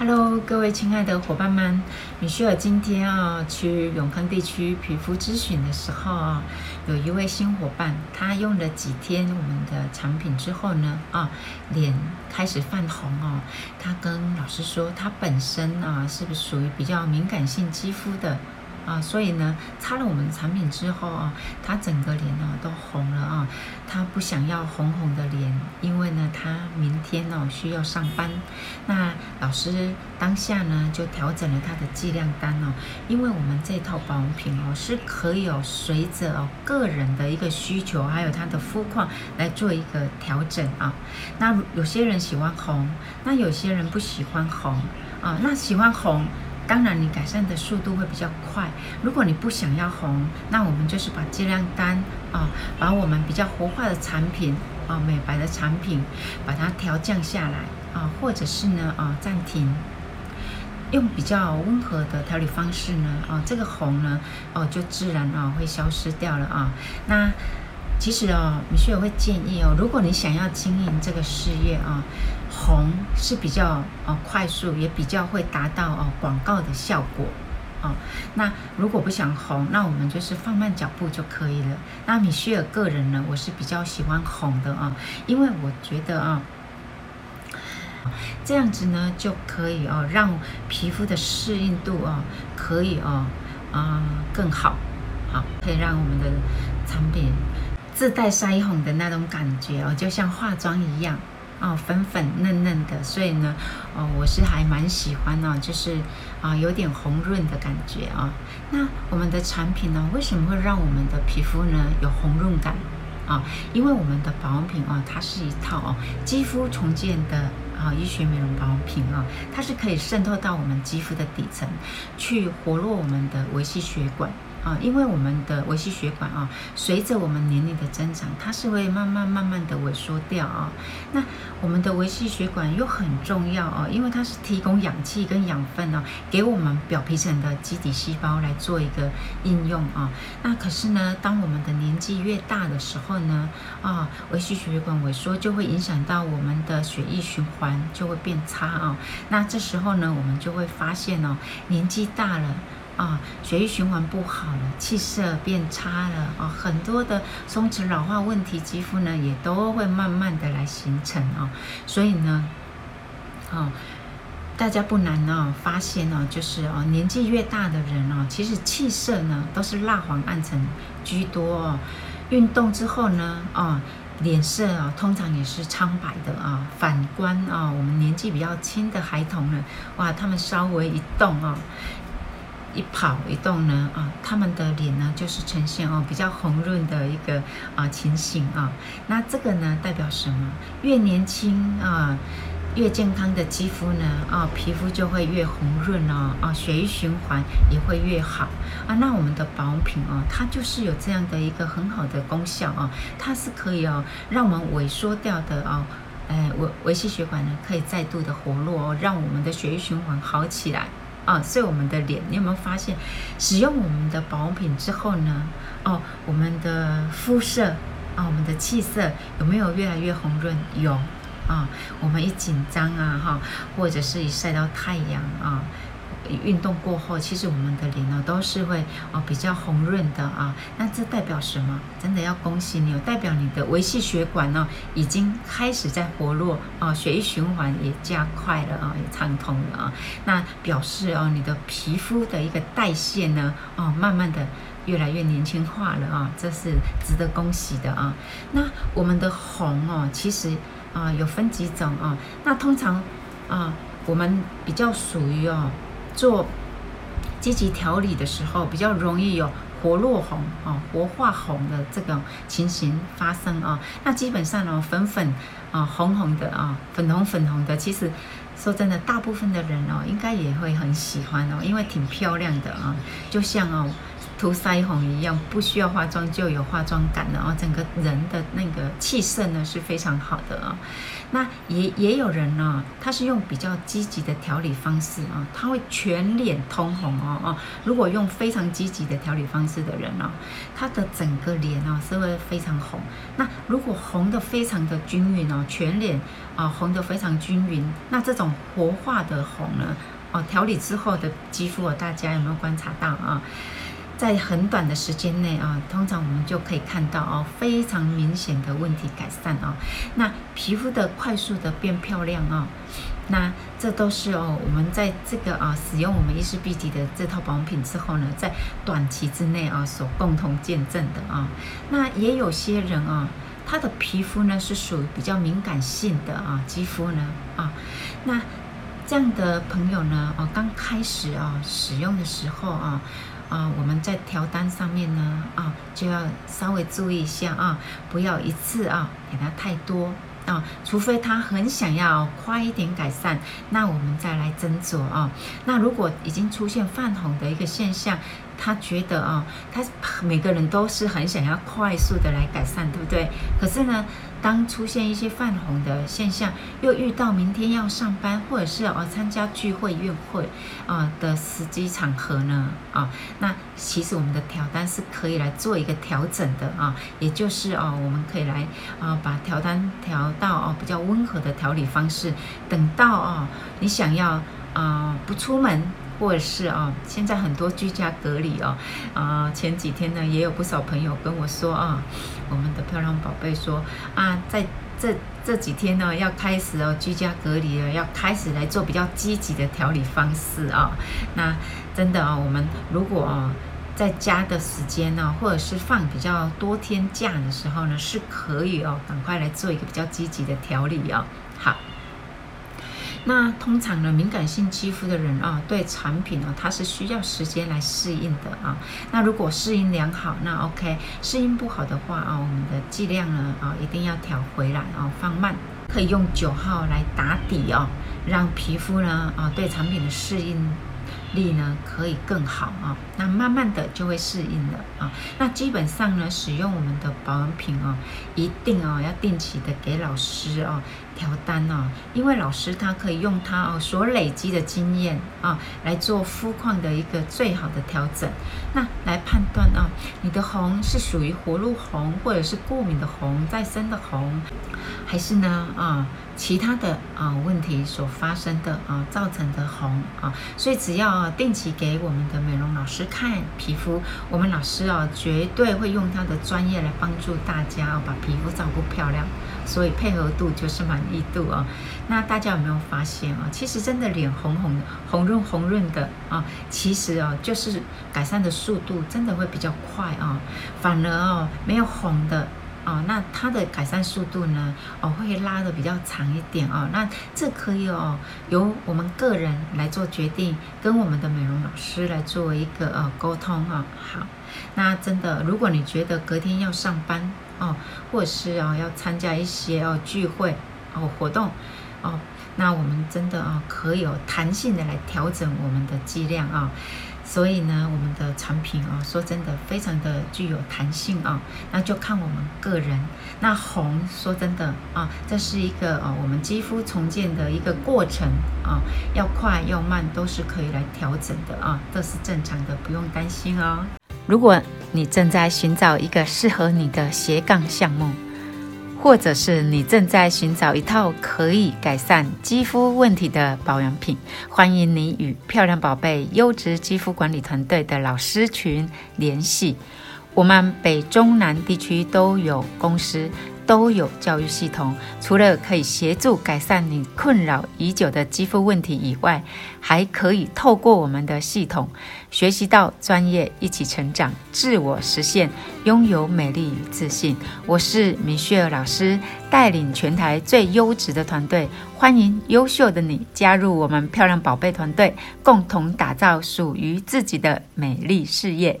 Hello，各位亲爱的伙伴们，米歇尔今天啊去永康地区皮肤咨询的时候啊，有一位新伙伴，他用了几天我们的产品之后呢，啊，脸开始泛红哦。他跟老师说，他本身啊是不是属于比较敏感性肌肤的？啊，所以呢，擦了我们的产品之后啊，他整个脸呢都红了啊。他不想要红红的脸，因为呢，他明天哦需要上班。那老师当下呢就调整了他的剂量单哦，因为我们这套保养品哦是可以哦随着哦个人的一个需求，还有他的肤况来做一个调整啊。那有些人喜欢红，那有些人不喜欢红啊。那喜欢红。当然，你改善的速度会比较快。如果你不想要红，那我们就是把剂量单啊，把我们比较活化的产品啊，美白的产品，把它调降下来啊，或者是呢啊暂停，用比较温和的调理方式呢啊，这个红呢哦就自然啊会消失掉了啊。那其实哦，米歇尔会建议哦，如果你想要经营这个事业啊。红是比较哦快速，也比较会达到哦广告的效果，哦，那如果不想红，那我们就是放慢脚步就可以了。那米歇尔个人呢，我是比较喜欢红的啊，因为我觉得啊，这样子呢就可以哦让皮肤的适应度啊可以哦啊更好，好可以让我们的产品自带腮红的那种感觉哦，就像化妆一样。哦，粉粉嫩嫩的，所以呢，哦，我是还蛮喜欢、哦，就是啊，有点红润的感觉啊、哦。那我们的产品呢，为什么会让我们的皮肤呢有红润感啊？因为我们的保养品哦，它是一套哦肌肤重建的啊医学美容保养品啊，它是可以渗透到我们肌肤的底层，去活络我们的微细血管。啊，因为我们的微细血管啊，随着我们年龄的增长，它是会慢慢慢慢的萎缩掉啊。那我们的微细血管又很重要啊，因为它是提供氧气跟养分啊，给我们表皮层的基底细胞来做一个应用啊。那可是呢，当我们的年纪越大的时候呢，啊，微细血管萎缩就会影响到我们的血液循环就会变差啊。那这时候呢，我们就会发现哦，年纪大了。啊，血液循环不好了，气色变差了啊，很多的松弛老化问题，肌肤呢也都会慢慢的来形成啊。所以呢，啊，大家不难呢发现呢，就是哦，年纪越大的人哦，其实气色呢都是蜡黄暗沉居多哦。运动之后呢，啊，脸色啊通常也是苍白的啊。反观啊，我们年纪比较轻的孩童呢，哇，他们稍微一动啊。一跑一动呢，啊，他们的脸呢就是呈现哦比较红润的一个啊情形啊。那这个呢代表什么？越年轻啊，越健康的肌肤呢，啊，皮肤就会越红润哦，啊，血液循环也会越好啊。那我们的保养品哦，它就是有这样的一个很好的功效啊，它是可以哦让我们萎缩掉的哦，哎，维维系血管呢可以再度的活络哦，让我们的血液循环好起来。啊，所以我们的脸，你有没有发现，使用我们的保养品之后呢？哦，我们的肤色啊，我们的气色有没有越来越红润？有啊，我们一紧张啊，哈，或者是一晒到太阳啊。运动过后，其实我们的脸呢都是会哦比较红润的啊。那这代表什么？真的要恭喜你，代表你的微细血管呢已经开始在活络啊，血液循环也加快了啊，也畅通了啊。那表示哦，你的皮肤的一个代谢呢哦，慢慢的越来越年轻化了啊，这是值得恭喜的啊。那我们的红哦，其实啊有分几种啊。那通常啊，我们比较属于哦。做积极调理的时候，比较容易有活络红啊、活化红的这种情形发生啊。那基本上呢，粉粉啊、红红的啊、粉红粉红的，其实说真的，大部分的人哦，应该也会很喜欢哦，因为挺漂亮的啊。就像哦，涂腮红一样，不需要化妆就有化妆感的哦，整个人的那个气色呢是非常好的啊、那也也有人呢，他是用比较积极的调理方式啊，他会全脸通红哦哦。如果用非常积极的调理方式的人呢，他的整个脸啊是会非常红。那如果红的非常的均匀哦，全脸啊红的非常均匀，那这种活化的红呢，哦调理之后的肌肤哦，大家有没有观察到啊？在很短的时间内啊，通常我们就可以看到哦，非常明显的问题改善哦。那皮肤的快速的变漂亮哦，那这都是哦，我们在这个啊使用我们伊丝碧媞的这套保养品之后呢，在短期之内啊所共同见证的啊。那也有些人啊，他的皮肤呢是属于比较敏感性的啊肌肤呢啊，那这样的朋友呢，哦，刚开始啊使用的时候啊。啊，我们在调单上面呢，啊，就要稍微注意一下啊，不要一次啊给他太多啊，除非他很想要快一点改善，那我们再来斟酌啊。那如果已经出现泛红的一个现象，他觉得啊，他每个人都是很想要快速的来改善，对不对？可是呢，当出现一些泛红的现象，又遇到明天要上班或者是哦参加聚会宴会啊的时机场合呢啊，那其实我们的调单是可以来做一个调整的啊，也就是哦我们可以来啊把调单调到哦比较温和的调理方式，等到哦你想要啊不出门。或者是啊，现在很多居家隔离哦，啊，前几天呢也有不少朋友跟我说啊，我们的漂亮宝贝说啊，在这这几天呢要开始哦居家隔离了，要开始来做比较积极的调理方式啊。那真的啊，我们如果啊在家的时间呢，或者是放比较多天假的时候呢，是可以哦，赶快来做一个比较积极的调理哦。那通常呢，敏感性肌肤的人啊，对产品呢，它是需要时间来适应的啊。那如果适应良好，那 OK；适应不好的话啊，我们的剂量呢啊，一定要调回来啊，放慢。可以用九号来打底哦，让皮肤呢啊，对产品的适应力呢可以更好啊。那慢慢的就会适应了啊。那基本上呢，使用我们的保养品哦，一定哦要定期的给老师哦。调单哦，因为老师他可以用他哦所累积的经验啊，来做肤况的一个最好的调整，那来判断啊，你的红是属于活路红，或者是过敏的红、再生的红，还是呢啊其他的啊问题所发生的啊造成的红啊，所以只要定期给我们的美容老师看皮肤，我们老师啊绝对会用他的专业来帮助大家哦把皮肤照顾漂亮。所以配合度就是满意度哦。那大家有没有发现啊？其实真的脸红红的、红润红润的啊，其实哦，就是改善的速度真的会比较快啊。反而哦，没有红的啊，那它的改善速度呢，哦，会拉得比较长一点啊。那这可以哦，由我们个人来做决定，跟我们的美容老师来做一个呃沟通啊。好，那真的，如果你觉得隔天要上班，哦，或者是啊，要参加一些哦聚会哦活动哦，那我们真的啊可有弹性的来调整我们的剂量啊，所以呢，我们的产品啊，说真的非常的具有弹性啊，那就看我们个人。那红说真的啊，这是一个啊我们肌肤重建的一个过程啊，要快要慢都是可以来调整的啊，这是正常的，不用担心哦。如果你正在寻找一个适合你的斜杠项目，或者是你正在寻找一套可以改善肌肤问题的保养品，欢迎你与漂亮宝贝优质肌肤管理团队的老师群联系。我们北中南地区都有公司。都有教育系统，除了可以协助改善你困扰已久的肌肤问题以外，还可以透过我们的系统学习到专业，一起成长，自我实现，拥有美丽与自信。我是米雪儿老师，带领全台最优质的团队，欢迎优秀的你加入我们漂亮宝贝团队，共同打造属于自己的美丽事业。